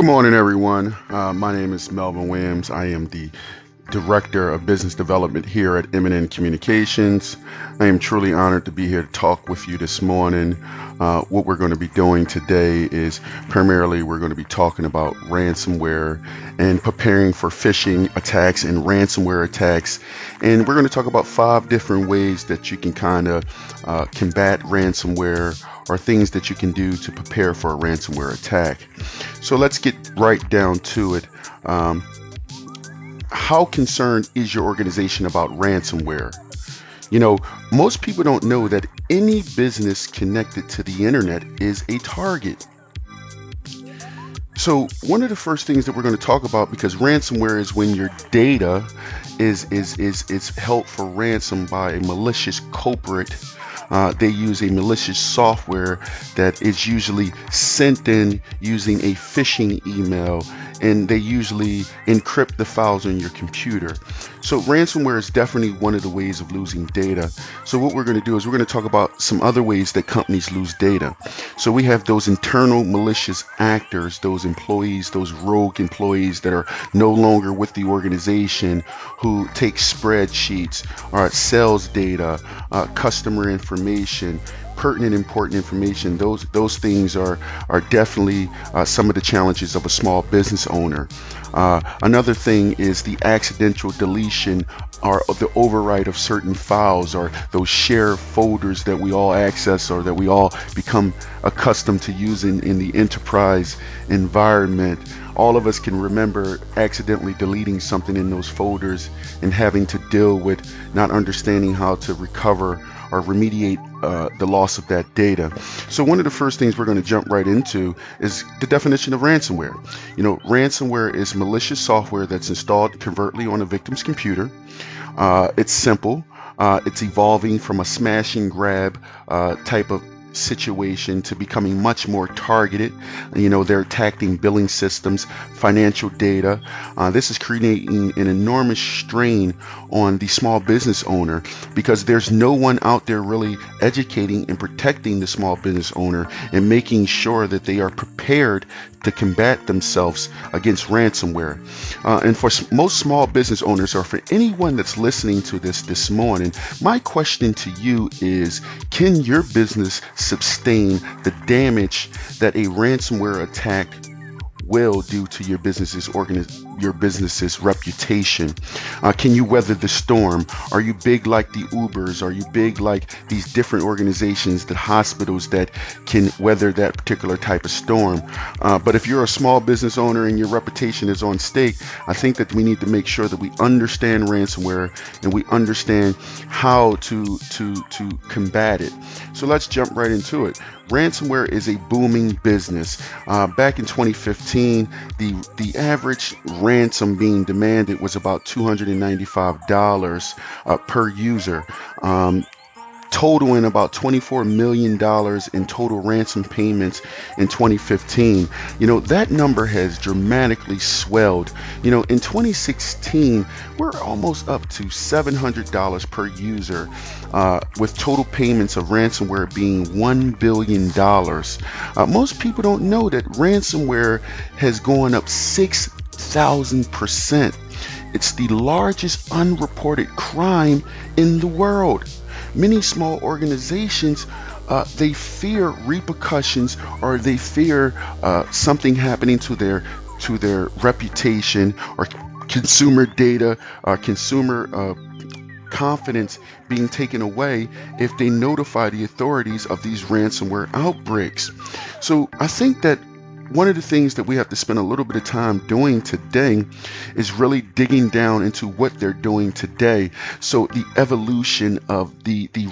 Good morning, everyone. Uh, my name is Melvin Williams. I am the Director of Business Development here at M&N Communications. I am truly honored to be here to talk with you this morning. Uh, what we're going to be doing today is primarily we're going to be talking about ransomware and preparing for phishing attacks and ransomware attacks. And we're going to talk about five different ways that you can kind of uh, combat ransomware or things that you can do to prepare for a ransomware attack. So let's get right down to it. Um, how concerned is your organization about ransomware? You know, most people don't know that any business connected to the internet is a target. So one of the first things that we're going to talk about because ransomware is when your data is is is is held for ransom by a malicious culprit uh, they use a malicious software that is usually sent in using a phishing email and they usually encrypt the files on your computer. So ransomware is definitely one of the ways of losing data. So what we're going to do is we're going to talk about some other ways that companies lose data. So we have those internal malicious actors, those employees, those rogue employees that are no longer with the organization who take spreadsheets, or sales data, uh, customer information, pertinent, important information. Those those things are are definitely uh, some of the challenges of a small business owner. Uh, another thing is the accidental deletion or the overwrite of certain files or those share folders that we all access or that we all become accustomed to using in the enterprise environment all of us can remember accidentally deleting something in those folders and having to deal with not understanding how to recover or remediate uh, the loss of that data. So one of the first things we're going to jump right into is the definition of ransomware. You know, ransomware is malicious software that's installed covertly on a victim's computer. Uh, it's simple. Uh, it's evolving from a smash and grab uh, type of situation to becoming much more targeted. You know, they're attacking billing systems, financial data. Uh, this is creating an enormous strain on the small business owner because there's no one out there really educating and protecting the small business owner and making sure that they are prepared to combat themselves against ransomware. Uh, and for most small business owners, or for anyone that's listening to this this morning, my question to you is can your business sustain the damage that a ransomware attack will do to your business's organiz- your business's reputation? Uh, can you weather the storm? Are you big like the Ubers? Are you big like these different organizations, the hospitals that can weather that particular type of storm? Uh, but if you're a small business owner and your reputation is on stake, I think that we need to make sure that we understand ransomware and we understand how to to to combat it. So let's jump right into it. Ransomware is a booming business. Uh, back in 2015, the the average ransom being demanded was about $295 uh, per user. Um, totaling about $24 million in total ransom payments in 2015. You know, that number has dramatically swelled. You know, in 2016, we're almost up to $700 per user, uh, with total payments of ransomware being $1 billion. Uh, most people don't know that ransomware has gone up 6,000%. It's the largest unreported crime in the world. Many small organizations uh, they fear repercussions or they fear uh, something happening to their to their reputation or consumer data or consumer uh, confidence being taken away if they notify the authorities of these ransomware outbreaks. So I think that one of the things that we have to spend a little bit of time doing today is really digging down into what they're doing today. So the evolution of the the